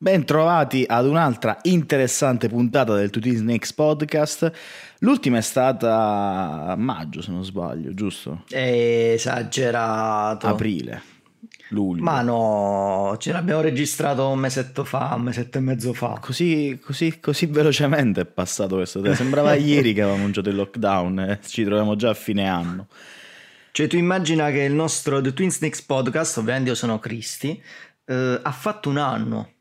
Bentrovati ad un'altra interessante puntata del Tutti Snakes Podcast. L'ultima è stata a maggio, se non sbaglio, giusto? È esagerato. Aprile, luglio. Ma no, ce l'abbiamo registrato un mesetto fa, un mesetto e mezzo fa. Così, così, così velocemente è passato questo tempo. Sembrava ieri che avevamo annunciato il lockdown e ci troviamo già a fine anno. Cioè tu immagina che il nostro The Twin Snakes Podcast, ovviamente io sono Cristi, eh, ha fatto un anno.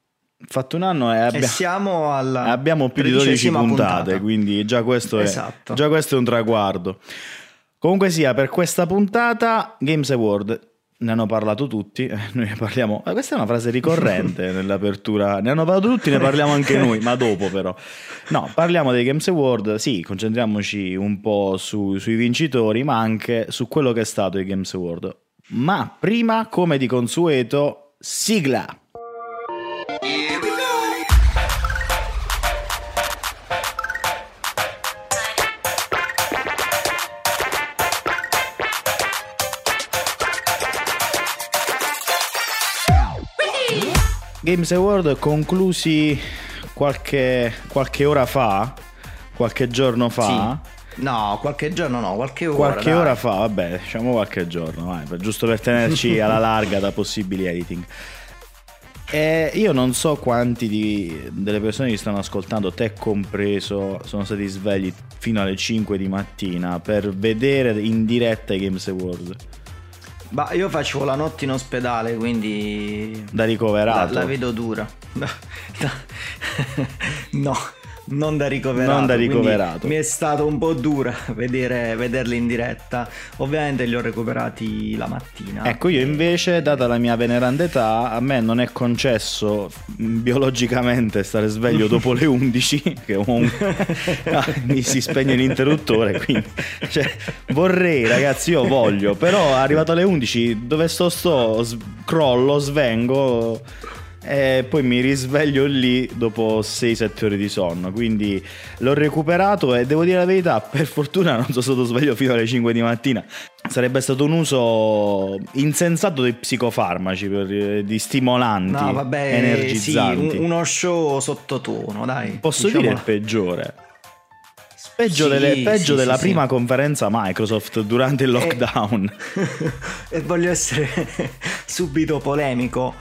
Fatto un anno e, abbia- E siamo alla abbiamo più di 12 tredicesima puntate, puntata. quindi già questo, Esatto. è, già questo è un traguardo. Comunque sia, per questa puntata Games Award ne hanno parlato tutti, eh, noi ne parliamo, eh, questa è una frase ricorrente nell'apertura, ne hanno parlato tutti, ne parliamo anche noi, ma dopo però. No, parliamo dei Games Award, sì, concentriamoci un po' su- sui vincitori, ma anche su quello che è stato i Games Award. Ma prima, come di consueto, sigla! Games Award conclusi qualche, qualche ora fa, qualche giorno fa. Sì. No, qualche giorno no, qualche ora. Qualche dai. ora fa, vabbè, diciamo qualche giorno, vai, per- giusto per tenerci alla larga da possibili editing. E io non so quanti di- delle persone che stanno ascoltando, te compreso, sono stati svegli fino alle 5 di mattina per vedere in diretta i Games Award. Ma io facevo la notte in ospedale, quindi Da la, ricoverato. la vedo dura. No, non da ricoverato. Non da ricoverato. Mi è stato un po' dura vedere, vederli in diretta. Ovviamente li ho recuperati la mattina. Ecco, io invece, data la mia veneranda età, a me non è concesso biologicamente stare sveglio dopo le 11, che un- Ah, mi si spegne l'interruttore, quindi cioè, vorrei, ragazzi, io voglio, però arrivato alle 11, dove sto sto, crollo, svengo e poi mi risveglio lì dopo 6-7 ore di sonno, quindi l'ho recuperato e devo dire la verità, per fortuna non sono stato sveglio fino alle 5 di mattina. Sarebbe stato un uso insensato dei psicofarmaci, per- di stimolanti, No, vabbè, energizzanti. sì, un- uno show sottotono, dai. Posso diciamola. dire il peggiore. Peggio, Sì, delle- peggio sì, della sì, prima conferenza Microsoft durante il lockdown. e voglio essere subito polemico.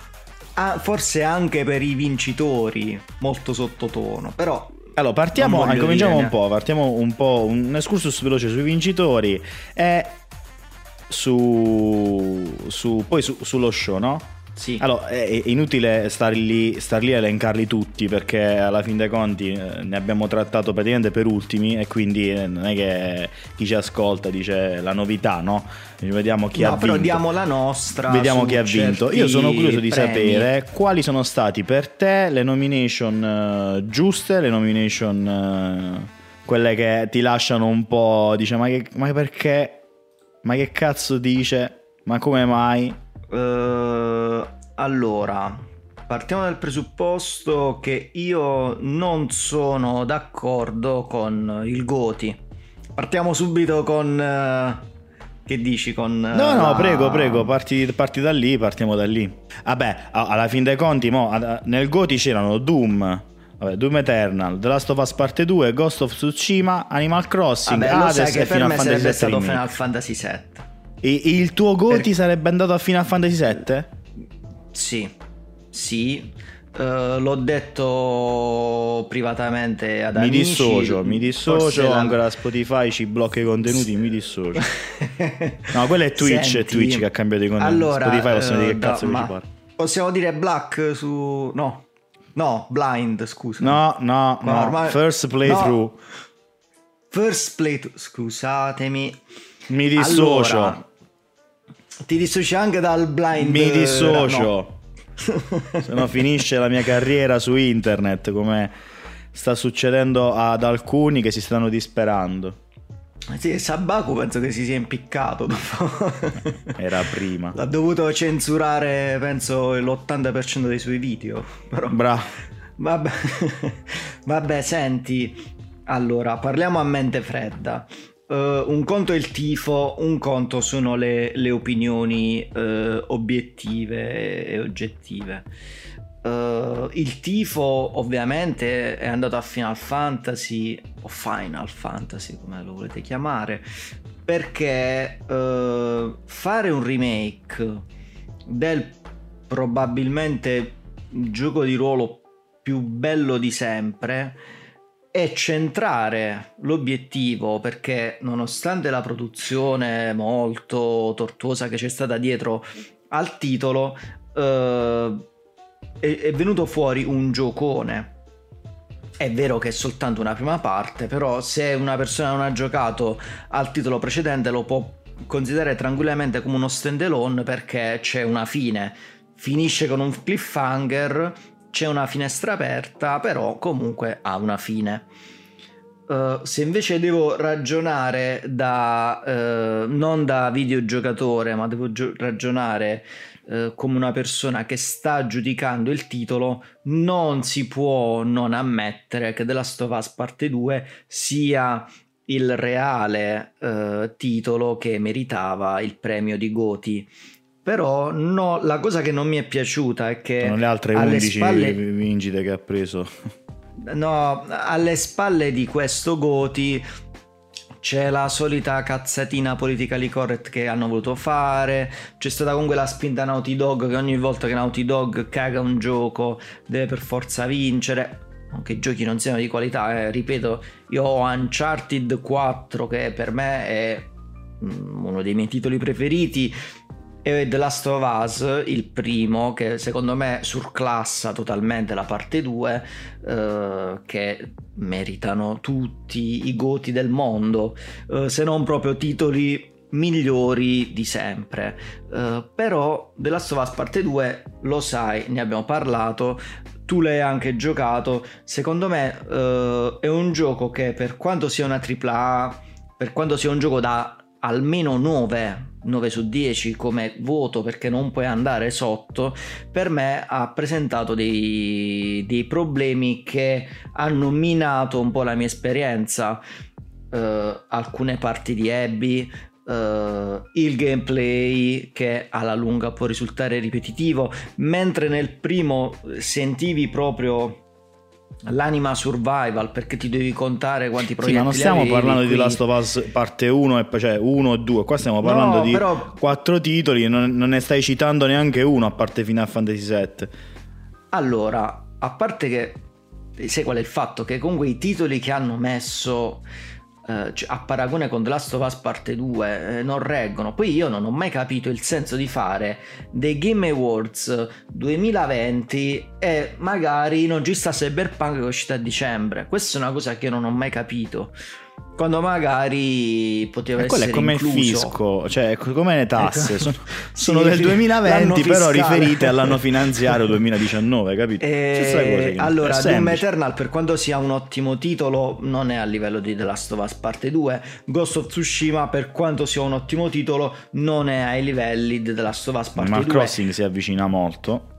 Ah, forse anche per i vincitori, molto sottotono. Però Allora, partiamo, Non voglio cominciamo dire un po', partiamo un po', un excursus veloce sui vincitori e su, su- poi su- sullo show, no? Sì. Allora, è inutile star lì, star lì a elencarli tutti perché alla fin dei conti eh, ne abbiamo trattato praticamente per ultimi e quindi eh, non è che chi ci ascolta dice la novità, no? Vediamo chi no, ha però vinto. diamo la nostra. Vediamo chi ha vinto. Io sono curioso di premi. sapere quali sono stati per te le nomination eh, giuste, le nomination quelle che ti lasciano un po', dice ma, che, ma perché? Ma che cazzo dice? Ma come mai? Eh, allora, partiamo dal presupposto che io non sono d'accordo con il Goti. Partiamo subito con. eh, che dici? Con. eh, No, no, la- prego, prego, parti, parti da lì, partiamo da lì. Vabbè, alla fin dei conti, mo, nel Goti c'erano Doom, vabbè, Doom Eternal, The Last of Us Parte 2, Ghost of Tsushima, Animal Crossing, Vabbè, Hades che e per Final me Fantasy sarebbe VII stato. Final Fantasy VII. E- e il tuo Goti Per- sarebbe andato a Final Fantasy VII? Sì, sì. Eh, l'ho detto privatamente ad Mi amici. dissocio, mi dissocio, la- ancora Spotify ci blocca i contenuti, mi dissocio. No, quello è Twitch, è Senti, Twitch che ha cambiato i contenuti. Allora, Spotify possiamo dire eh, che cazzo no, che ci ma pare. Possiamo dire black su... No, no, blind, scusa. No, no, Ma no, ormai- first playthrough. No. First play... Scusatemi. Mi dissocio. Allora, ti dissoci anche dal blind... Mi eh, dissocio. no. Se no finisce la mia carriera su internet come sta succedendo ad alcuni che si stanno disperando. Sì, Sabaku penso che si sia impiccato dopo. Era prima. L'ha dovuto censurare, penso, l'80% dei suoi video. Però... Bra. Vabbè, vabbè, senti. Allora, parliamo a mente fredda. Eh, un conto è il tifo, un conto sono le, le opinioni eh, obiettive e oggettive. Uh, il tifo ovviamente è andato a Final Fantasy o Final Fantasy come lo volete chiamare perché uh, fare un remake del probabilmente gioco di ruolo più bello di sempre è centrare l'obiettivo perché nonostante la produzione molto tortuosa che c'è stata dietro al titolo uh, è, è venuto fuori un giocone. È vero che è soltanto una prima parte, però se una persona non ha giocato al titolo precedente lo può considerare tranquillamente come uno standalone perché c'è una fine. Finisce con un cliffhanger, c'è una finestra aperta, però comunque ha una fine. Uh, se invece devo ragionare da uh, non da videogiocatore, ma devo gio- ragionare eh, come una persona che sta giudicando il titolo, non si può non ammettere che The Last of Us Parte 2 sia il reale titolo che meritava il premio di Goti. Però no, la cosa che non mi è piaciuta è che... Sono le altre 11 spalle... vincite che ha preso. No, alle spalle di questo Goti c'è la solita cazzatina politically correct che hanno voluto fare, c'è stata comunque la spinta Naughty Dog che ogni volta che Naughty Dog caga un gioco deve per forza vincere, anche i giochi non siano di qualità, eh. ripeto, io ho Uncharted 4 che per me è mm, uno dei miei titoli preferiti, e The Last of Us, il primo, che secondo me surclassa totalmente la parte 2, eh, che meritano tutti i goti del mondo, eh, se non proprio titoli migliori di sempre. Uh, però The Last of Us parte 2 lo sai, ne abbiamo parlato, tu l'hai anche giocato. Secondo me uh, è un gioco che per quanto sia una AAA, per quanto sia un gioco da almeno 9 9 su 10 come voto perché non puoi andare sotto, per me ha presentato dei, dei problemi che hanno minato un po' la mia esperienza. Uh, alcune parti di Abby, uh, il gameplay che alla lunga può risultare ripetitivo, mentre nel primo sentivi proprio l'anima survival perché ti devi contare quanti proiettili sì, ma non stiamo avevi, parlando quindi... di Last of Us parte 1 cioè 1 e 2 qua stiamo parlando no, di però... quattro titoli non, non, ne stai citando neanche uno a parte Final Fantasy VII allora a parte che sai qual è il fatto? Che comunque i titoli che hanno messo eh, cioè, a paragone con The Last of Us parte 2 eh, non reggono. Poi io non ho mai capito il senso di fare dei Game Awards 2020 e magari non ci sta Cyberpunk che è uscito a dicembre. Questa è una cosa che non ho mai capito quando magari poteva e essere è come incluso. il fisco, cioè come le tasse, ecco. sono, sono sì, del 2020 però riferite all'anno finanziario 2019, capito? E... Allora, Doom Eternal per quanto sia un ottimo titolo non è a livello di The Last of Us parte 2, Ghost of Tsushima per quanto sia un ottimo titolo non è ai livelli di The Last of Us parte Animal 2. Crossing si avvicina molto.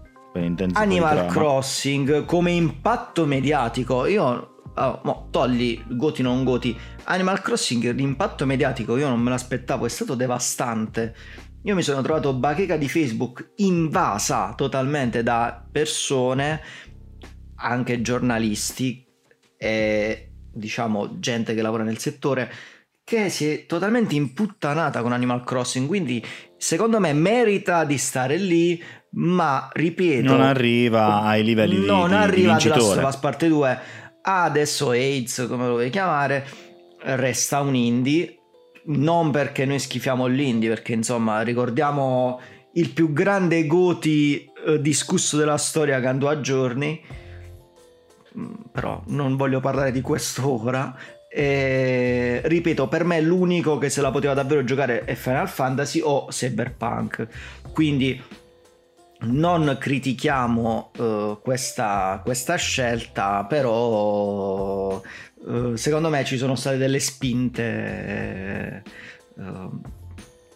Animal Crossing come impatto mediatico, io oh, mo, togli Goti non Goti, Animal Crossing l'impatto mediatico io non me l'aspettavo, è stato devastante. Io mi sono trovato bacheca di Facebook invasa totalmente da persone, anche giornalisti e diciamo gente che lavora nel settore che si è totalmente imputtanata con Animal Crossing, quindi secondo me merita di stare lì, ma ripeto, non arriva ai livelli non di, non arriva di vincitore. Last parte 2 adesso AIDS come lo vuoi chiamare resta un indie non perché noi schifiamo l'indie perché insomma ricordiamo il più grande goti eh, discusso della storia che andò a giorni. Mm, però non voglio parlare di questo ora. E, ripeto per me l'unico che se la poteva davvero giocare è Final Fantasy o Cyberpunk. Quindi non critichiamo uh, questa, questa, scelta, però uh, secondo me ci sono state delle spinte, uh,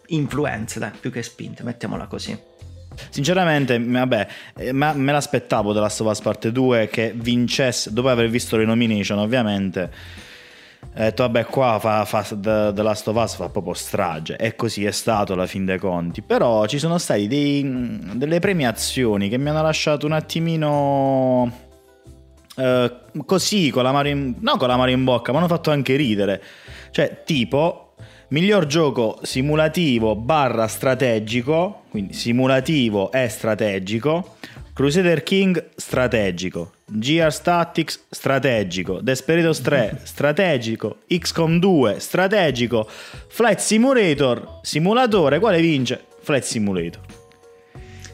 influenze, dai, più che spinte, mettiamola così. Sinceramente, vabbè, ma me l'aspettavo della Us Parte 2 che vincesse, dopo aver visto le nomination ovviamente, Ha detto vabbè qua fa, fa The, The Last of Us fa proprio strage. E così è stato alla fin dei conti. Però ci sono state delle premiazioni che mi hanno lasciato un attimino eh, così con la mano in, no con la mano in bocca ma hanno fatto anche ridere. Cioè tipo miglior gioco simulativo barra strategico quindi simulativo e strategico Crusader King strategico, GR Tactics strategico, Desperados 3 strategico, XCOM 2 strategico, Flight Simulator simulatore, quale vince? Flight Simulator.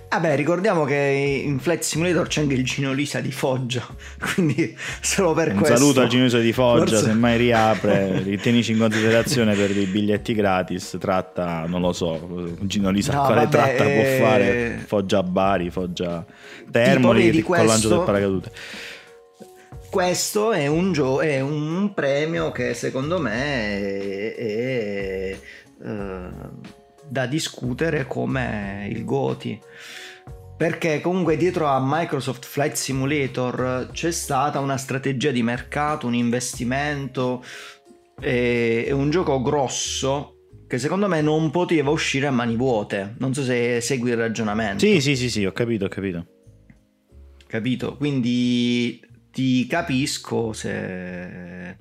Vabbè, ricordiamo che in Flight Simulator c'è anche il Gino Lisa di Foggia, quindi solo per Un questo. Un saluto al Gino Lisa di Foggia, forse... se mai riapre, ritenici in considerazione per dei biglietti gratis, tratta, non lo so, Gino Lisa no, quale vabbè, tratta eh... può fare? Foggia Bari, Foggia Termoli, di con lancio del questo... paracadute. Questo è un, gio- è un premio che secondo me è, è, è da discutere come il Goti perché comunque dietro a Microsoft Flight Simulator c'è stata una strategia di mercato, un investimento e un gioco grosso che secondo me non poteva uscire a mani vuote. Non so se segui il ragionamento. Sì, sì, sì, sì, ho capito, ho capito. Capito? Quindi ti capisco se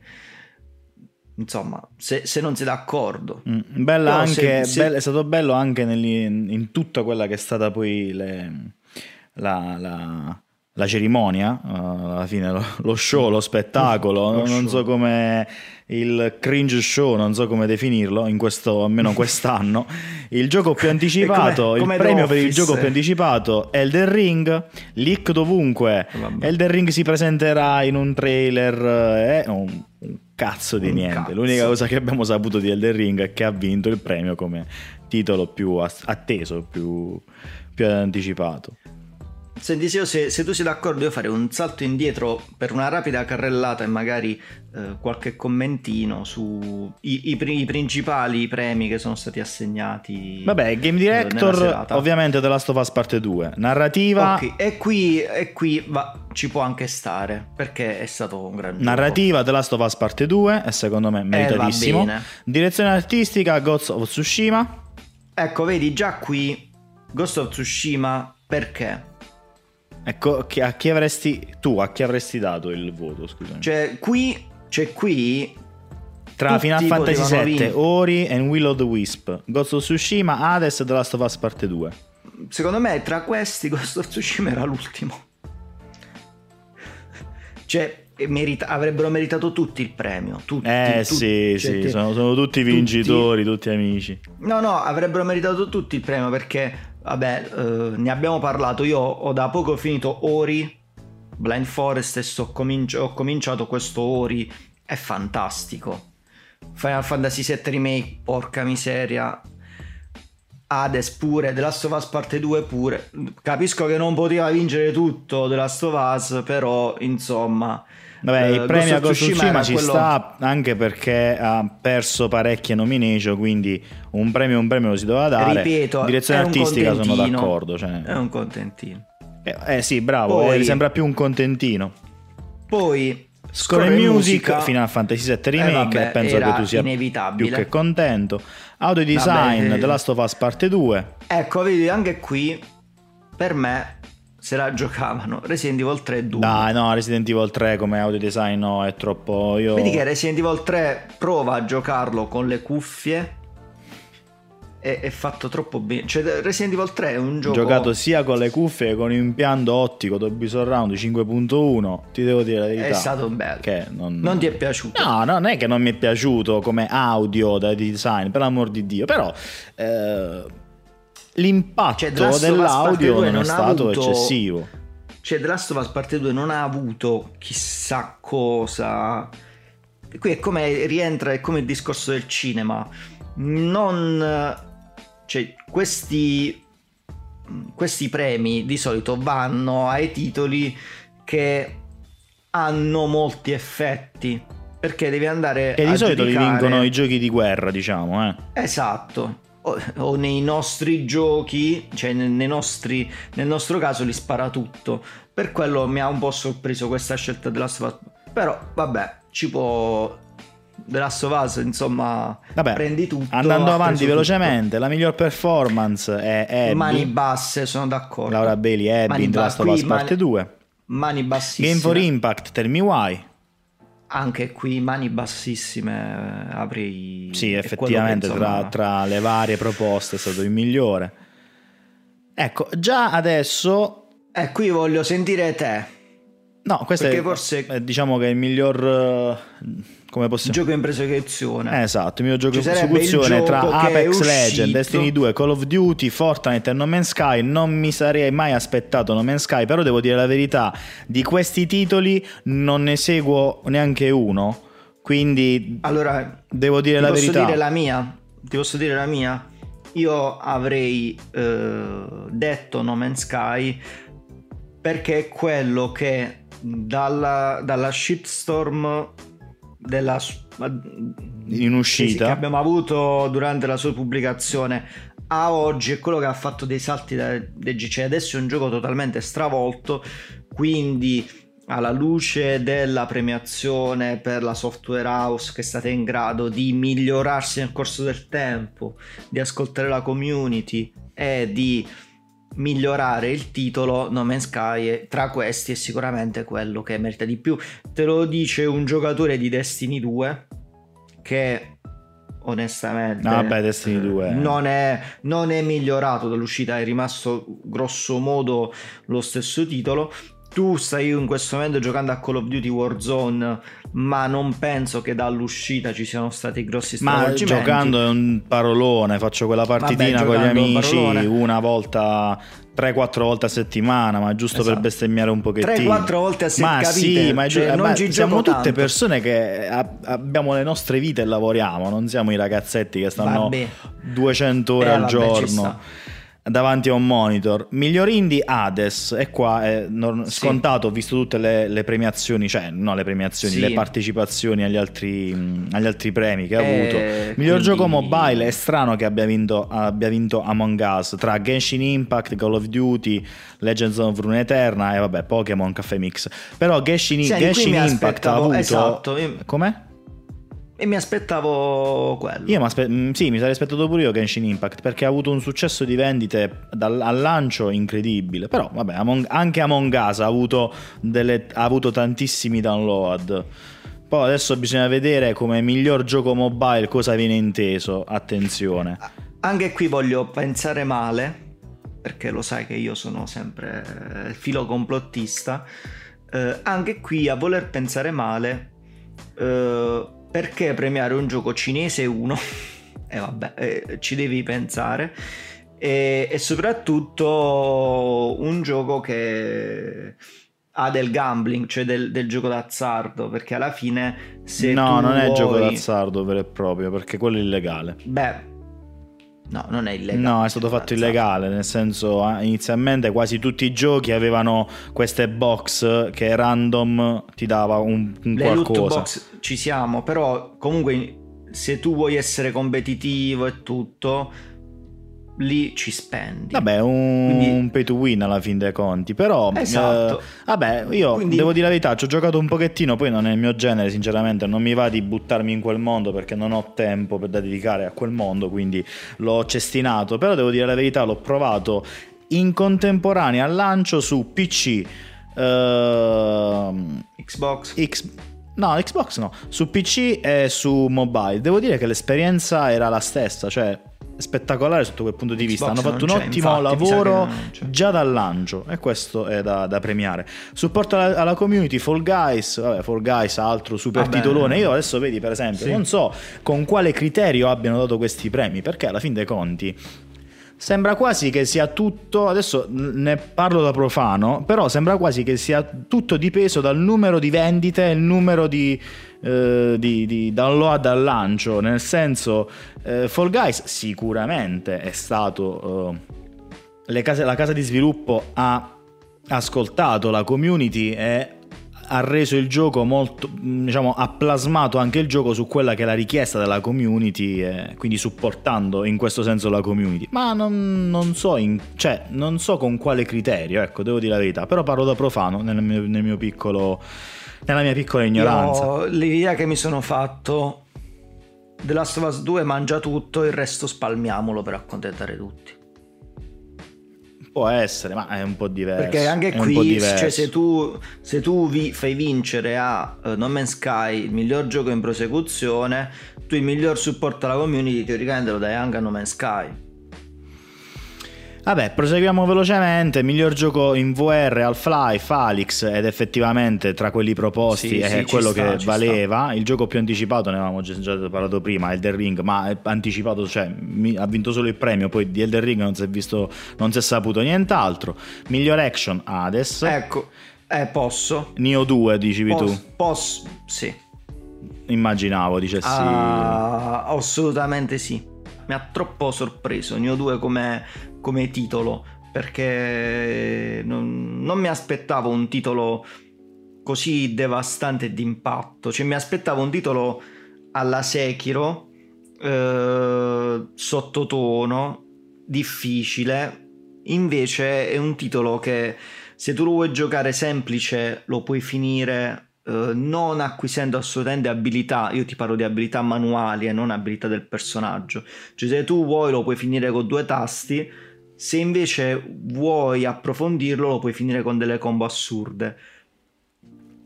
insomma, se, se, non sei d'accordo. Mm, bella no, anche, se, se... Be- è stato bello anche nel, in, tutta quella che è stata poi le, la, la, la, cerimonia, uh, alla fine lo, lo, show, lo spettacolo, lo non show. so come il cringe show, non so come definirlo, in questo, almeno quest'anno. Il gioco più anticipato, come, come il premio per il gioco più anticipato, Elden Ring, leak dovunque. Vabbè. Elden Ring si presenterà in un trailer, eh, un, un cazzo di un niente. Cazzo. L'unica cosa che abbiamo saputo di Elden Ring è che ha vinto il premio come titolo più atteso, più, più anticipato. Senti, se, se, tu sei d'accordo, io farei un salto indietro per una rapida carrellata e magari eh, qualche commentino sui i, i, principali premi che sono stati assegnati. Vabbè, Game Director, eh, ovviamente The Last of Us Parte 2. Narrativa. Okay. E qui, e qui va, ci può anche stare perché è stato un gran Narrativa The Last of Us Parte 2, e secondo me meritatissimo. Eh, Direzione artistica Ghost of Tsushima. Ecco, vedi, già qui Ghost of Tsushima perché? Ecco, a chi avresti tu, a chi avresti dato il voto, scusami? Cioè, qui, cioè qui tra Final Fantasy VII, Ori e Will of the Wisp, Ghost of Tsushima, Hades e The Last of Us Parte 2. Secondo me tra questi Ghost of Tsushima era l'ultimo. Cioè, merita- avrebbero meritato tutti il premio. Tutti, eh tutti, sì, cioè, sì, sono, sono, tutti vincitori, tutti. tutti amici. No, no, avrebbero meritato tutti il premio perché Vabbè, eh, ne abbiamo parlato. Io ho da poco finito Ori, Blind Forest, e sto cominci- ho cominciato questo Ori. È fantastico. Final Fantasy VII Remake, porca miseria. Hades pure, The Last of Us parte 2 pure. Capisco che non poteva vincere tutto The Last of Us, però insomma Vabbè, il uh, premio a Ghost of Tsushima ci quello... sta anche perché ha perso parecchie nomination, quindi un premio un premio lo si doveva dare. Ripeto, direzione artistica sono d'accordo. Cioè... È un contentino. Eh, eh sì, bravo, Poi... eh, sembra più un contentino. Poi Score, Music, musica. Final Fantasy VII Remake, eh, vabbè, penso che tu sia più che contento. Audio Design, vabbè, The Last of Us Parte 2. Ecco, vedi, anche qui per me se la giocavano Resident Evil 3 2 Dai, no, Resident Evil 3 come audio design no, è troppo. Io... Vedi che Resident Evil 3 prova a giocarlo con le cuffie. È, è fatto troppo bene. Cioè, Resident Evil 3 è un gioco. Giocato sia con le cuffie che con impianto ottico Dolby Surround 5.1. Ti devo dire la verità. È stato bello. Che non... non ti è piaciuto? No, non è che non mi è piaciuto come audio da design, per l'amor di Dio. Però. Eh l'impatto cioè, dell'audio non, è stato avuto... eccessivo. Cioè, The Last of Us Parte 2 non ha avuto chissà cosa. Qui è come rientra, è come il discorso del cinema. Non. Cioè, questi. Questi premi di solito vanno ai titoli che hanno molti effetti. Perché devi andare. E di solito giudicare... li vincono i giochi di guerra, diciamo, eh. Esatto o, nei nostri giochi, cioè nei nostri, nel nostro caso li spara tutto. Per quello mi ha un po' sorpreso questa scelta della Svat. Però vabbè, ci può, The Last of Us, insomma, Vabbè, prendi tutto. Andando avanti velocemente, la miglior performance è tutto. Abby, Mani basse, sono d'accordo. Laura Bailey, Abby Mani in The Last of Us parte mani- 2. Mani bassissime. Game for Impact, Tell Me Why. Anche qui mani bassissime, eh, apri... Sì, effettivamente tra, tra le varie proposte è stato il migliore. Ecco, già adesso... Eh, qui voglio sentire te. No, questo Perché è, forse- è, diciamo che è il miglior... eh, Come possiamo... Gioco in prosecuzione. Eh, esatto, il mio gioco il esecuzione tra Apex. Legends, Destiny 2, Call of Duty, Fortnite e No Man's Sky. Non mi sarei mai aspettato No Man's Sky, però devo dire la verità, di questi titoli non ne seguo neanche uno, quindi Allora, devo dire ti la posso verità. dire la mia? Ti posso dire la mia? Io avrei eh, detto No Man's Sky perché è quello che dalla, dalla shitstorm della, In uscita. che abbiamo avuto durante la sua pubblicazione a oggi è quello che ha fatto dei salti da DGC adesso è un gioco totalmente stravolto quindi alla luce della premiazione per la software house che è stata in grado di migliorarsi nel corso del tempo di ascoltare la community e di migliorare il titolo No Man's Sky tra questi è sicuramente quello che merita di più te lo dice un giocatore di Destiny 2 che onestamente No, vabbè, Destiny 2. non è, non è migliorato dall'uscita è rimasto grosso modo lo stesso titolo tu stai in questo momento giocando a Call of Duty Warzone ma non penso che dall'uscita ci siano stati grossi Ma stravolgimenti giocando è un parolone, faccio quella partitina Vabbè, con gli un amici parolone. una volta, 3-4 volte a settimana, ma giusto per Esatto. bestemmiare un pochettino. 3-4 volte a Ma settimana sì, ma, cioè, ma ci siamo tutte tanto. persone che abbiamo le nostre vite e lavoriamo, non siamo i ragazzetti che stanno Vabbè. 200 ore Eh, al vabbè, giorno. Davanti a un monitor. Miglior indie Hades, e qua è nor- Sì. scontato, ho visto tutte le, le premiazioni, cioè no le premiazioni, Sì. le partecipazioni agli altri, agli altri premi che ha Eh, avuto. Miglior quindi- gioco mobile, è strano che abbia vinto, abbia vinto Among Us tra Genshin Impact, Call of Duty, Legends of Runeterra e vabbè Pokémon Caffè Mix. Però Genshin, qui Genshin Impact ha avuto... esatto, Com'è? E mi aspettavo quello Io mi aspe- mm, sì, mi sarei aspettato pure io Genshin Impact perché ha avuto un successo di vendite dal, al lancio incredibile. Però, vabbè, Among- anche Among Us ha avuto, delle- ha avuto tantissimi download. Poi adesso bisogna vedere come miglior gioco mobile cosa viene inteso. Attenzione. Anche qui voglio pensare male, perché lo sai che io sono sempre eh, filo complottista. eh, anche qui a voler pensare male, eh, perché premiare un gioco cinese uno? E vabbè, eh, ci devi pensare. E, e soprattutto un gioco che ha del gambling, cioè del, del gioco d'azzardo, perché alla fine se no, non è vuoi... gioco d'azzardo vero e proprio perché quello è illegale. Beh, no, non è illegale. No, è stato fatto illegale, nel senso eh, inizialmente quasi tutti i giochi avevano queste box che random ti dava un, un Le loot qualcosa. box ci siamo, però comunque se tu vuoi essere competitivo e tutto, lì ci spendi. Vabbè, un, Quindi- un pay to win alla fin dei conti, però Esatto. eh, vabbè, io Quindi- devo dire la verità, ci ho giocato un pochettino, poi non è il mio genere, sinceramente, non mi va di buttarmi in quel mondo perché non ho tempo per da dedicare a quel mondo, quindi l'ho cestinato, però devo dire la verità, l'ho provato in contemporanea al lancio su PC ehm, Xbox. X- No, Xbox no, su PC e su mobile. Devo dire che l'esperienza era la stessa, cioè spettacolare sotto quel punto di vista. Xbox Hanno fatto un ottimo infatti, lavoro già dal lancio e questo è da, da premiare. Supporto alla, alla community, Fall Guys, vabbè, Fall Guys, altro super Vabbè. titolone. Io adesso vedi, per esempio, Sì. non so con quale criterio abbiano dato questi premi, perché alla fin dei conti Sembra quasi che sia tutto, adesso ne parlo da profano, però sembra quasi che sia tutto dipeso dal numero di vendite e il numero di, eh, di, di download al lancio, nel senso eh, Fall Guys sicuramente è stato... eh, case- la casa di sviluppo ha ascoltato la community e ha reso il gioco molto, diciamo, ha plasmato anche il gioco su quella che è la richiesta della community, e quindi supportando in questo senso la community. Ma non, non so, in- cioè, non so con quale criterio, ecco, devo dire la verità, però parlo da profano nel mio, nel mio piccolo, nella mia piccola ignoranza. Io, l'idea che mi sono fatto The Last of Us 2 mangia tutto, il resto spalmiamolo per accontentare tutti. Può essere, ma è un po' diverso. Perché anche è qui, cioè, se tu, se tu vi fai vincere a uh, No Man's Sky il miglior gioco in prosecuzione, tu il miglior supporto alla community teoricamente lo dai anche a No Man's Sky. Vabbè, proseguiamo velocemente. Miglior gioco in VR, Half-Life, Alyx, ed effettivamente tra quelli proposti sì, è sì, quello sta, che valeva. Sta. Il gioco più anticipato, ne avevamo già parlato prima, Elder Ring, ma anticipato, cioè ha vinto solo il premio, poi di Elder Ring non si è visto, non si è saputo nient'altro. Miglior action, Hades. Ecco, eh, posso. Neo 2, dicevi posso, tu. Posso, sì. Immaginavo dicessi. Uh, assolutamente sì mi ha troppo sorpreso Neo 2 come, come titolo perché non, non, mi aspettavo un titolo così devastante d'impatto. Cioè mi aspettavo un titolo alla Sekiro eh, sottotono difficile. Invece è un titolo che se tu lo vuoi giocare semplice lo puoi finire Uh, non acquisendo assolutamente abilità, io ti parlo di abilità manuali e non abilità del personaggio. Cioè, se tu vuoi lo puoi finire con due tasti, se invece vuoi approfondirlo lo puoi finire con delle combo assurde.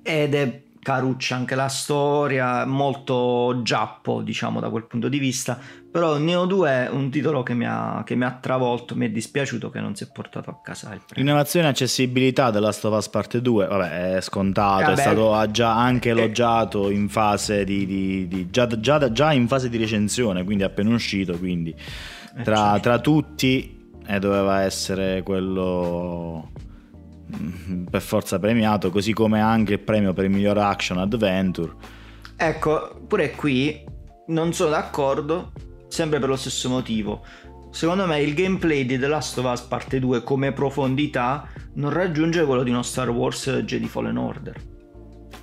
Ed è caruccia anche la storia, molto giappo, diciamo, da quel punto di vista. Però Neo 2 è un titolo che mi, ha, che mi ha travolto, mi è dispiaciuto che non si è portato a casa il premio. Innovazione e accessibilità della Last of Us Parte 2, vabbè, è scontato, vabbè, è stato già anche eh, elogiato in fase di, di, di già, già, già, in fase di recensione, quindi appena uscito, quindi eh, tra, tra tutti eh, doveva essere quello mm, per forza premiato, così come anche il premio per il miglior action adventure. Ecco, pure qui non sono d'accordo sempre per lo stesso motivo. Secondo me il gameplay di The Last of Us parte 2 come profondità non raggiunge quello di uno Star Wars Jedi Fallen Order.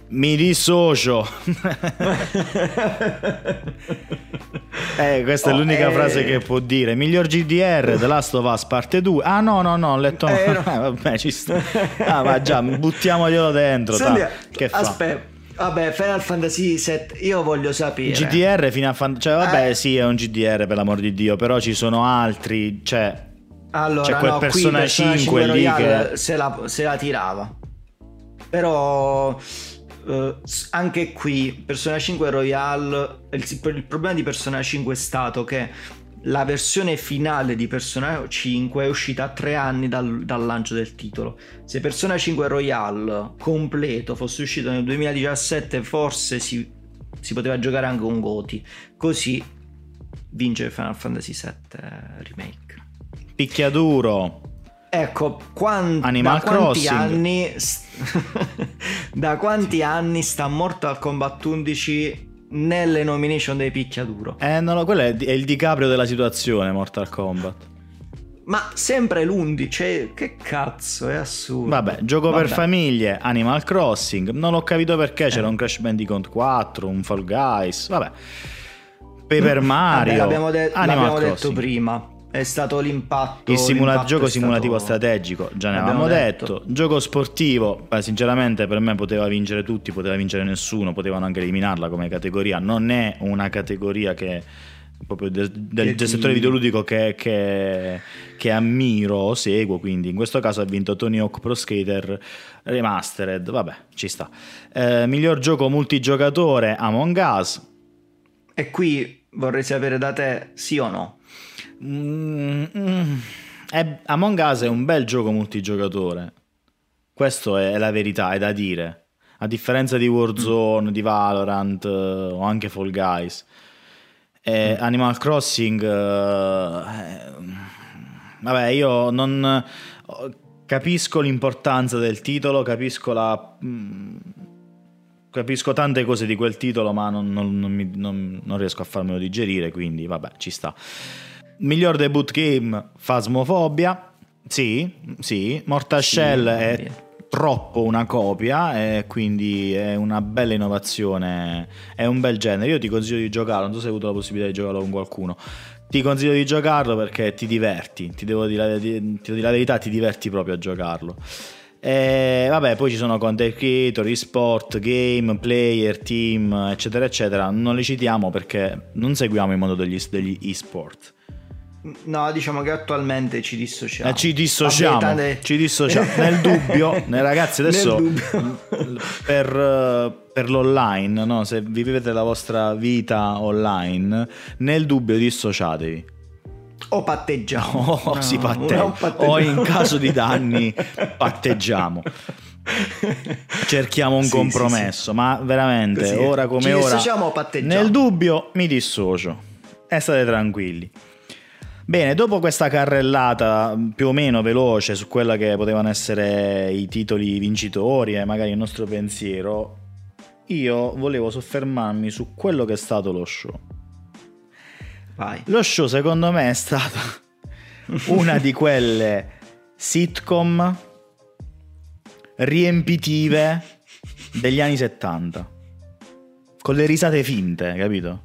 Mi dissocio. eh, questa oh, è l'unica eh... frase che può dire. Miglior GDR The Last of Us parte 2. Ah no, no, no, ho letto. Eh, no. vabbè, ci sta. Ah, ma già, buttiamoglielo dentro. Senti, che fa? Aspetta Vabbè, Final Fantasy VII, io voglio sapere. GDR fino a Fan... Cioè, vabbè, eh. sì, è un GDR per l'amor di Dio, però ci sono altri, cioè... Allora, c'è quel no, Persona, Persona 5, 5 lì che... Se la, se la tirava. Però... Uh, anche qui Persona 5 Royale il, il problema di Persona 5 è stato che la versione finale di Persona 5 è uscita a tre anni dal, dal, lancio del titolo. Se Persona 5 Royale completo fosse uscito nel 2017, forse si, si poteva giocare anche un Goti. Così vince Final Fantasy VII Remake. Picchiaduro. Ecco, quant- Animal da quanti Crossing. anni da quanti anni sta Mortal Kombat 11 nelle nomination dei picchiaduro. Eh, no, no, quello è il DiCaprio della situazione, Mortal Kombat. Ma sempre l'11, cioè, che cazzo, è assurdo. Vabbè, gioco Vabbè. per famiglie, Animal Crossing, non ho capito perché, eh. c'era un Crash Bandicoot 4, un Fall Guys, vabbè. Paper Mario, Vabbè, l'abbiamo, de- l'abbiamo detto prima è stato l'impatto. Il simula- l'impatto gioco simulativo stato... strategico, già ne avevamo detto. detto. Gioco sportivo, beh, sinceramente per me poteva vincere tutti, poteva vincere nessuno, potevano anche eliminarla come categoria. Non è una categoria che proprio del, del, del settore videoludico che, che, che, ammiro, seguo, quindi in questo caso ha vinto Tony Hawk Pro Skater Remastered, vabbè, ci sta. Eh, miglior gioco multigiocatore Among Us. E qui vorrei sapere da te sì o no. Mm, mm, è, Among Us è un bel gioco multigiocatore. Questo è, è la verità, è da dire. A differenza di Warzone, mm. di Valorant eh, o anche Fall Guys. E mm. Animal Crossing... Eh, vabbè, io non... Capisco l'importanza del titolo, capisco la... Mm, capisco tante cose di quel titolo, ma non, non, non, mi, non riesco a farmelo digerire, quindi vabbè, ci sta. Miglior debut game, Phasmophobia. Sì, sì. Mortal sì, Shell è troppo una copia e quindi è una bella innovazione, è un bel genere. Io ti consiglio di giocarlo, non so se hai avuto la possibilità di giocarlo con qualcuno. Ti consiglio di giocarlo perché ti diverti, ti devo dire, ti devo dire la verità, ti diverti proprio a giocarlo. E vabbè, poi ci sono content creator, sport, game, player, team, eccetera, eccetera. Non li citiamo perché non seguiamo il mondo degli, degli e-sport. No, diciamo che attualmente ci dissociamo. Eh, ci dissociamo, ci dissociamo. Nel dubbio, ragazzi, adesso per, per, l'online, no? se vivete la vostra vita online, nel dubbio dissociatevi. O patteggiamo. O no, si patteggia. O in caso di danni patteggiamo. Cerchiamo un sì, compromesso, sì, sì. ma veramente, Così ora come ora, nel dubbio mi dissocio. E state tranquilli. Bene, dopo questa carrellata più o meno veloce su quella che potevano essere i titoli vincitori e magari il nostro pensiero, io volevo soffermarmi su quello che è stato lo show. Vai. Lo show secondo me è stato una di quelle sitcom riempitive degli anni 70 con le risate finte, capito?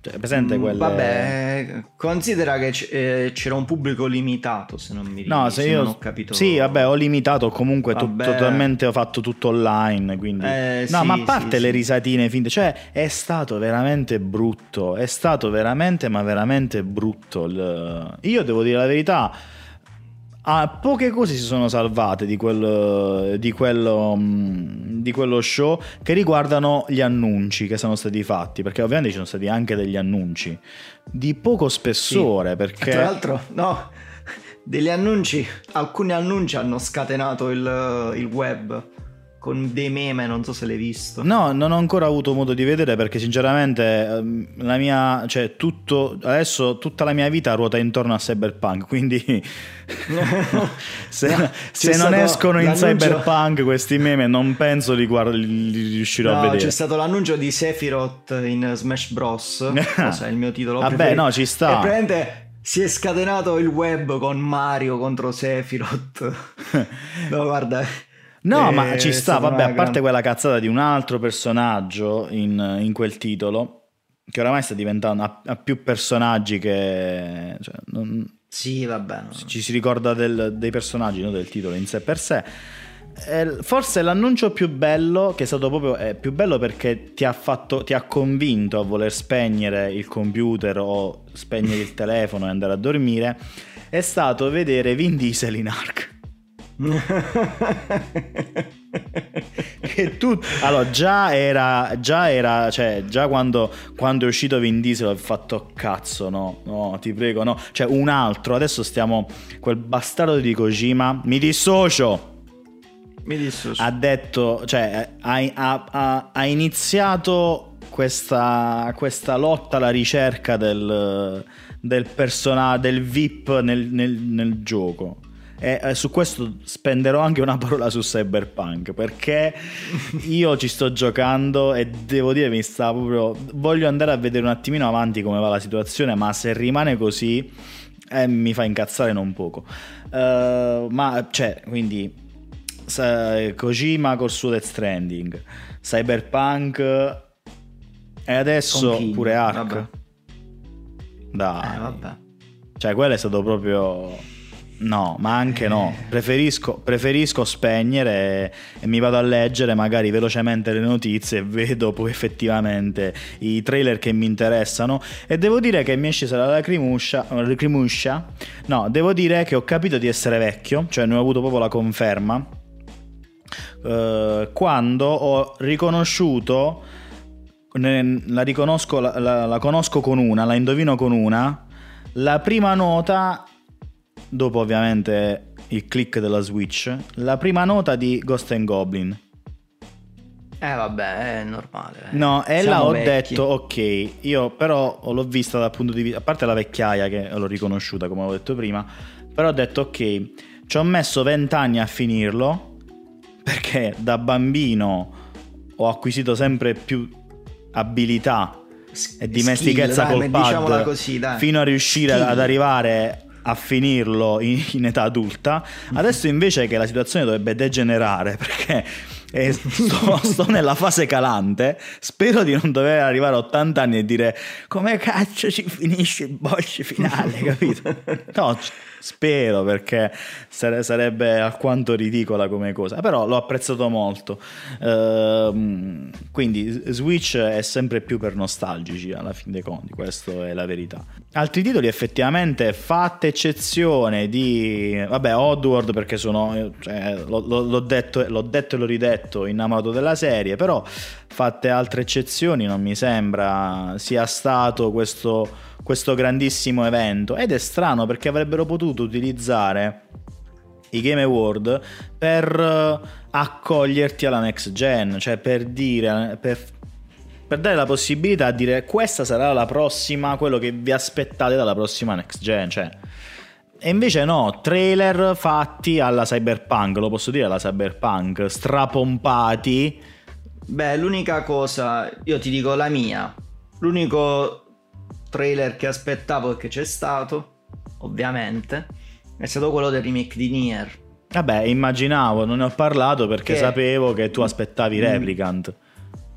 Cioè, presente mm, quelle... Vabbè, considera che eh, c'era un pubblico limitato, se non mi ricordo. No, se, se io... ho capito... Sì, vabbè, ho limitato comunque to- totalmente, ho fatto tutto online, quindi... Eh, no, sì, ma a parte sì, le risatine finte, cioè è stato veramente brutto, è stato veramente, ma veramente brutto. Il... Io devo dire la verità Ah, poche cose si sono salvate di, quel, di, quello, mm, di, quello, show che riguardano gli annunci che sono stati fatti, perché ovviamente ci sono stati anche degli annunci di poco spessore. Sì. Perché... Tra l'altro, no, degli annunci, alcuni annunci hanno scatenato il, il web con dei meme, non so se l'hai visto. No, non ho ancora avuto modo di vedere perché sinceramente ehm, la mia, cioè tutto, adesso tutta la mia vita ruota intorno a Cyberpunk, quindi se, no, se non escono in Cyberpunk questi meme non penso li, guard- li riuscirò no, a vedere. c'è stato l'annuncio di Sephiroth in Smash Bros, questo è il mio titolo Vabbè, preferito. no, ci sta. E praticamente si è scatenato il web con Mario contro Sephiroth. no, guarda, No, ma ci sta, vabbè, a parte quella cazzata di un altro personaggio in, in quel titolo, che oramai sta diventando a, a più personaggi che... Cioè, non, sì, vabbè. No. Ci si ricorda del, dei personaggi, non del titolo in sé per sé. Forse l'annuncio più bello, che è stato proprio è più bello perché ti ha, fatto, ti ha convinto a voler spegnere il computer o spegnere il telefono e andare a dormire, è stato vedere Vin Diesel in Ark. Che tu allora già era già era cioè già quando, quando è uscito Vin Diesel ho fatto cazzo no no ti prego no. Cioè un altro adesso stiamo quel bastardo di Kojima mi dissocio. Mi dissocio. Ha detto cioè ha, ha, ha iniziato questa, questa lotta alla ricerca del del personaggio del VIP nel, nel, nel gioco e eh, su questo spenderò anche una parola su Cyberpunk perché io ci sto giocando e devo dire mi sta proprio voglio andare a vedere un attimino avanti come va la situazione ma se rimane così eh, mi fa incazzare non poco uh, ma cioè quindi Kojima col suo Death Stranding Cyberpunk e adesso pure Ark vabbè. dai eh, vabbè. cioè quello è stato proprio No, ma anche no. Preferisco, preferisco spegnere e, e, mi vado a leggere magari velocemente le notizie e vedo poi effettivamente i trailer che mi interessano. E devo dire che mi è scesa la lacrimuscia. lacrimuscia. No, devo dire che ho capito di essere vecchio, cioè ne ho avuto proprio la conferma. Uh, quando ho riconosciuto, la riconosco, la, la, la conosco con una, la indovino con una. La prima nota dopo ovviamente il click della Switch, la prima nota di Ghost and Goblin. Eh vabbè, è normale. Eh. No, e là ho vecchi. detto ok, io però l'ho vista dal punto di vista, a parte la vecchiaia che l'ho riconosciuta come ho detto prima, però ho detto ok, ci ho messo vent'anni a finirlo perché da bambino ho acquisito sempre più abilità e dimestichezza Skill, col pad così, fino a riuscire Skill. ad arrivare a finirlo in, in, età adulta. Adesso invece che la situazione dovrebbe degenerare perché eh, sto, sto, nella fase calante, spero di non dover arrivare a 80 anni e dire come cazzo ci finisce il boss finale, capito? No, Spero perché sarebbe alquanto ridicola come cosa, però l'ho apprezzato molto. Ehm, quindi Switch è sempre più per nostalgici alla fin dei conti, questa è la verità. Altri titoli effettivamente, fatta eccezione di, vabbè, Oddworld perché sono, cioè, l'ho, detto, l'ho detto e l'ho ridetto, innamorato della serie, però fatte altre eccezioni non mi sembra sia stato questo questo grandissimo evento. Ed è strano perché avrebbero potuto utilizzare i Game Award per eh, accoglierti alla next gen, cioè per dire per, per dare la possibilità di dire questa sarà la prossima, quello che vi aspettate dalla prossima next gen, cioè. E invece no, trailer fatti alla cyberpunk, lo posso dire alla cyberpunk, strapompati. Beh, l'unica cosa, io ti dico la mia, l'unico trailer che aspettavo e che c'è stato, ovviamente, è stato quello del remake di Nier. Vabbè, immaginavo, non ne ho parlato perché che sapevo che tu aspettavi Replicant.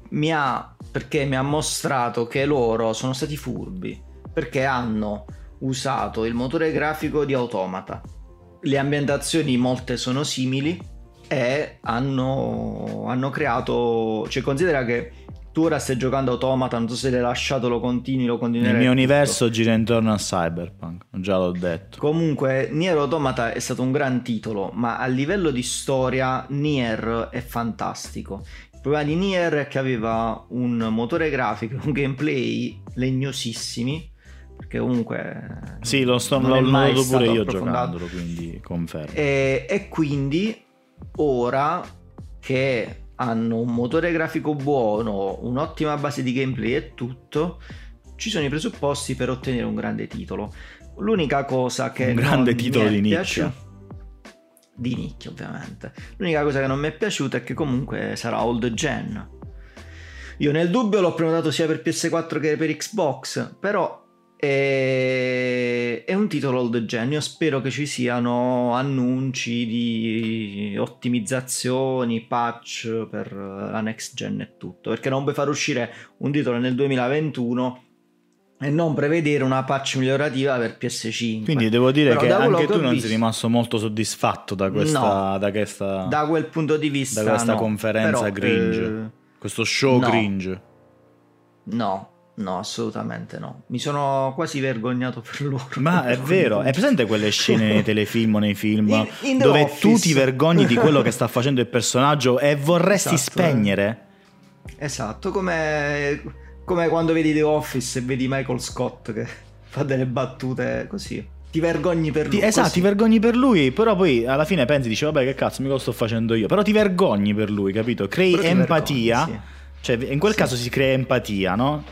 Mi ha, perché mi ha mostrato che loro sono stati furbi, perché hanno usato il motore grafico di Automata. Le ambientazioni molte sono simili e hanno, hanno creato, cioè considera che tu ora stai giocando Automata, non so se l'hai lasciato, lo continui, lo continuerai. Il mio universo gira intorno a Cyberpunk, già l'ho detto. Comunque, Nier Automata è stato un gran titolo, ma a livello di storia Nier è fantastico. Il problema di Nier è che aveva un motore grafico, un gameplay legnosissimi, perché comunque... Sì, lo sto l'ho notato pure io giocandolo, quindi confermo. E, e quindi ora che hanno un motore grafico buono, un'ottima base di gameplay e tutto, ci sono i presupposti per ottenere un grande titolo. L'unica cosa che... Un grande titolo di nicchia. Di nicchia ovviamente. L'unica cosa che non mi è piaciuta è che comunque sarà old gen. Io nel dubbio l'ho prenotato sia per PS4 che per Xbox, però è un titolo old gen. Io spero che ci siano annunci di ottimizzazioni, patch per la next gen e tutto. Perché non puoi far uscire un titolo nel 2021 e non prevedere una patch migliorativa per PS5. Quindi devo dire Però che anche tu non visto... sei rimasto molto soddisfatto da questa, no, da, questa, da quel punto di vista da questa no. conferenza Però, cringe, eh... questo show no. cringe. No, No, assolutamente no. Mi sono quasi vergognato per loro. Ma è vero, è presente quelle scene nei telefilm o nei film in, in dove office. tu ti vergogni di quello che sta facendo il personaggio e vorresti esatto, spegnere? Eh. Esatto, come, come quando vedi The Office e vedi Michael Scott che fa delle battute così. Ti vergogni per lui. Ti, esatto, ti vergogni per lui, però poi alla fine pensi, dici, vabbè che cazzo, mica lo sto facendo io. Però ti vergogni per lui, capito? Crei empatia. Vergogni, sì. Cioè, in quel sì. caso si crea empatia, no?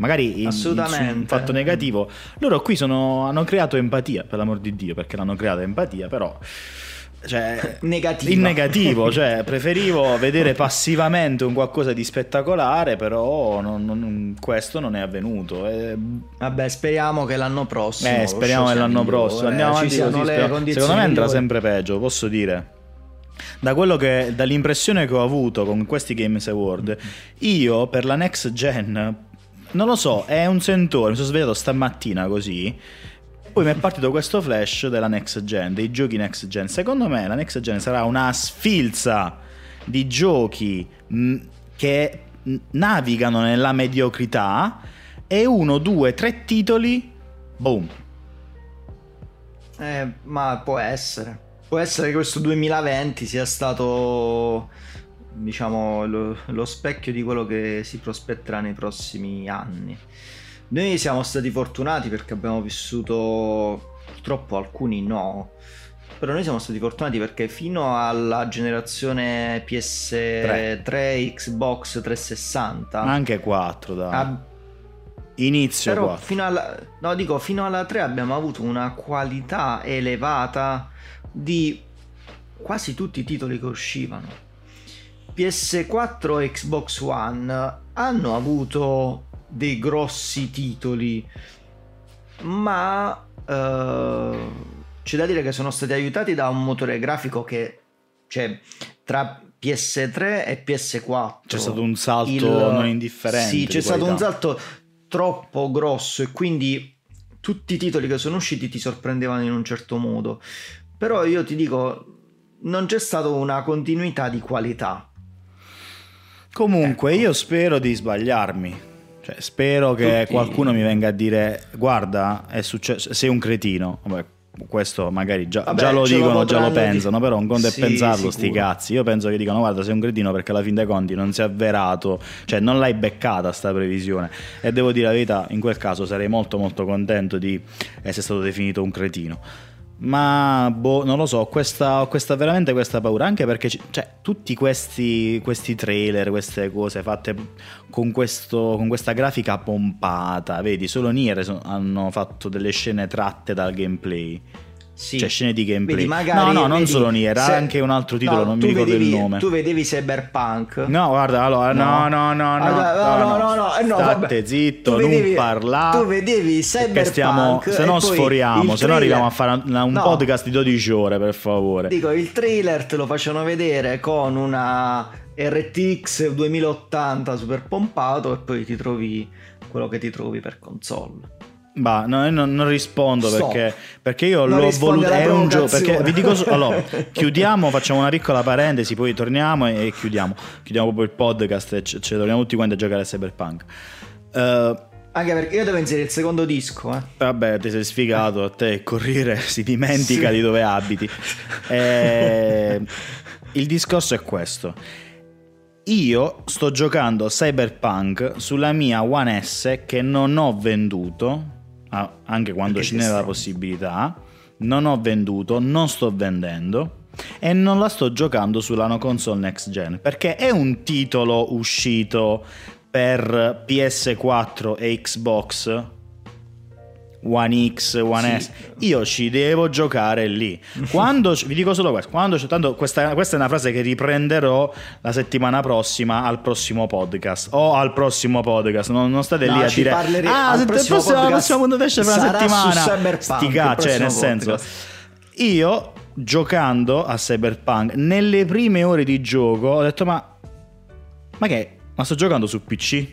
Magari in, in, un fatto negativo. Loro qui sono, hanno creato empatia, per l'amor di Dio, perché l'hanno creata empatia, però... Cioè, negativo. In negativo, cioè preferivo vedere passivamente un qualcosa di spettacolare, però non, non, questo non è avvenuto. E... Vabbè, speriamo che l'anno prossimo. Eh, speriamo che l'anno prossimo. Andiamo avanti così, Secondo me andrà sempre peggio, posso dire. Da quello che, dall'impressione che ho avuto con questi Games Award, io per la next gen non lo so, è un sentore. Mi sono svegliato stamattina così. Poi mi è partito questo flash della next gen, dei giochi next gen. Secondo me la next gen sarà una sfilza di giochi mh, che navigano nella mediocrità e uno, due, tre titoli, boom. Eh, ma può essere. Può essere che questo 2020 sia stato diciamo, lo, lo specchio di quello che si prospetterà nei prossimi anni. Noi siamo stati fortunati perché abbiamo vissuto, purtroppo alcuni no, però noi siamo stati fortunati perché fino alla generazione PS3, 3. Xbox 360, anche 4 da ab- inizio però 4. fino alla no dico fino alla 3 abbiamo avuto una qualità elevata di quasi tutti i titoli che uscivano PS4 e Xbox One hanno avuto dei grossi titoli, ma eh, c'è da dire che sono stati aiutati da un motore grafico che cioè, tra PS3 e PS4 c'è stato un salto il, non indifferente. Sì, c'è stato un salto troppo grosso e quindi tutti i titoli che sono usciti ti sorprendevano in un certo modo. Però io ti dico, non c'è stata una continuità di qualità. Comunque, ecco. io spero di sbagliarmi. Cioè, spero che Tutti... qualcuno mi venga a dire: Guarda, è successo, sei un cretino. Vabbè, questo magari già, Vabbè, già lo dicono, lo già lo pensano, di... però un conto sì, è pensarlo, sicuro. sti cazzi. Io penso che dicano: Guarda, sei un cretino perché alla fin dei conti non si è avverato, cioè non l'hai beccata sta previsione. E devo dire la verità, in quel caso sarei molto, molto contento di essere stato definito un cretino. Ma boh, non lo so, questa, questa veramente questa paura, anche perché cioè, tutti questi, questi, trailer, queste cose fatte con, questo, con, questa grafica pompata, vedi, solo Nier hanno fatto delle scene tratte dal gameplay. Sì. Cioè scene di gameplay. Vedi, magari, no, no, non vedi, solo Nier, era se... anche un altro titolo, no, non mi ricordo vedevi, il nome. Tu vedevi Cyberpunk? No, guarda, allora, no, no, no, no, allora, no, no, no, no, no, State zitto, vedevi, non parlare. Tu vedevi Cyberpunk stiamo, se no sforiamo, se no arriviamo a fare un, un no. podcast di 12 ore, per favore. Dico, il trailer te lo facevano vedere con una RTX 2080 super pompato e poi ti trovi quello che ti trovi per console. Bah, no, non, non rispondo so. perché, perché, io non l'ho voluto. È un gioco. Perché vi dico. Allora, chiudiamo, facciamo una piccola parentesi, poi torniamo e, e chiudiamo. Chiudiamo proprio il podcast e ci torniamo tutti quanti a giocare a Cyberpunk. Uh, anche perché io devo inserire il secondo disco. Eh. Vabbè, ti sei sfigato. A te correre si dimentica sì. di dove abiti. Eh, il discorso è questo. Io sto giocando Cyberpunk sulla mia One S che non ho venduto anche quando ce n'era la possibilità, non ho venduto, non sto vendendo e non la sto giocando sulla no console next gen perché è un titolo uscito per PS4 e Xbox One X, One sì. S. Io ci devo giocare lì. Quando, vi dico solo questo: quando, tanto questa, questa, è una frase che riprenderò la settimana prossima al prossimo podcast. O al prossimo podcast. Non, non state no, lì a dire: Ah, la prossima, prossima, prossima puntata esce per una settimana. Stica, cioè, nel senso, io giocando a Cyberpunk, nelle prime ore di gioco, ho detto: Ma, ma che? Ma sto giocando su PC?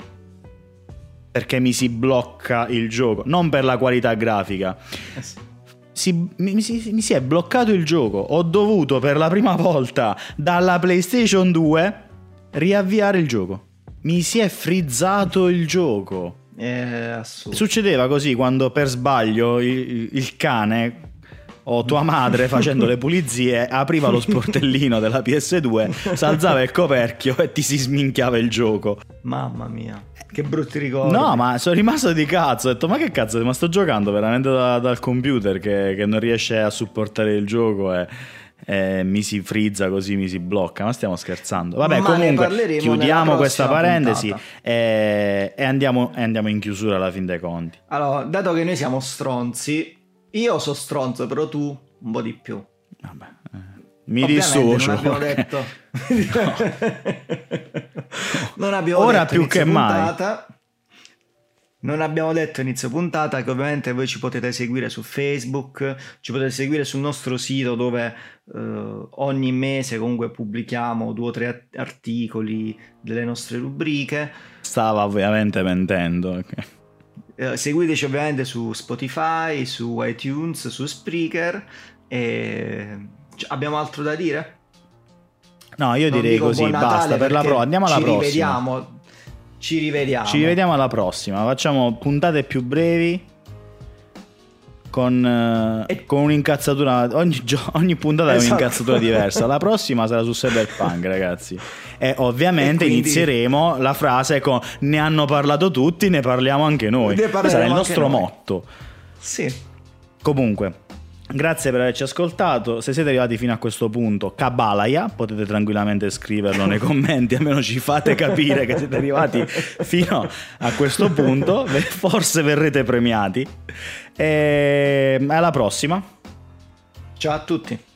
Perché mi si blocca il gioco, non per la qualità grafica. Eh si, mi, mi, mi, si è bloccato il gioco. Ho dovuto per la prima volta dalla PlayStation 2 riavviare il gioco. Mi si è frizzato il gioco. Succedeva così quando per sbaglio il, il cane o tua madre facendo le pulizie apriva lo sportellino della PS2, si alzava il coperchio e ti si sminchiava il gioco. Mamma mia. Che brutti ricordi. No, ma sono rimasto di cazzo. Ho detto, ma che cazzo, ma sto giocando veramente da, dal computer che, che, non riesce a supportare il gioco e, e, mi si frizza così, mi si blocca. Ma stiamo scherzando. Vabbè, ma comunque, chiudiamo questa parentesi e, e, andiamo, e andiamo in chiusura alla fin dei conti. Allora, dato che noi siamo stronzi, io so stronzo, però tu un po' di più. Vabbè. Eh. Mi dissocio. Non detto. non abbiamo Ora detto più che puntata. mai. Non abbiamo detto inizio puntata che ovviamente voi ci potete seguire su Facebook, ci potete seguire sul nostro sito dove eh, ogni mese comunque pubblichiamo due o tre articoli delle nostre rubriche. Stava ovviamente mentendo. Eh, seguiteci ovviamente su Spotify, su iTunes, su Spreaker e abbiamo altro da dire? No, io non direi così, basta per la pro. Andiamo alla ci prossima. Rivediamo. Ci rivediamo. Ci rivediamo alla prossima. Facciamo puntate più brevi. Con, eh, e... con un'incazzatura. Ogni, ogni puntata esatto. è un'incazzatura diversa. La prossima sarà su Cyberpunk, ragazzi. E ovviamente e quindi... inizieremo la frase con ne hanno parlato tutti, ne parliamo anche noi. Questo sarà il nostro noi. motto. Sì. Comunque. Grazie per averci ascoltato. Se siete arrivati fino a questo punto, Kabalaya, potete tranquillamente scriverlo nei commenti, almeno ci fate capire che siete arrivati fino a questo punto. Forse verrete premiati. E alla prossima. Ciao a tutti.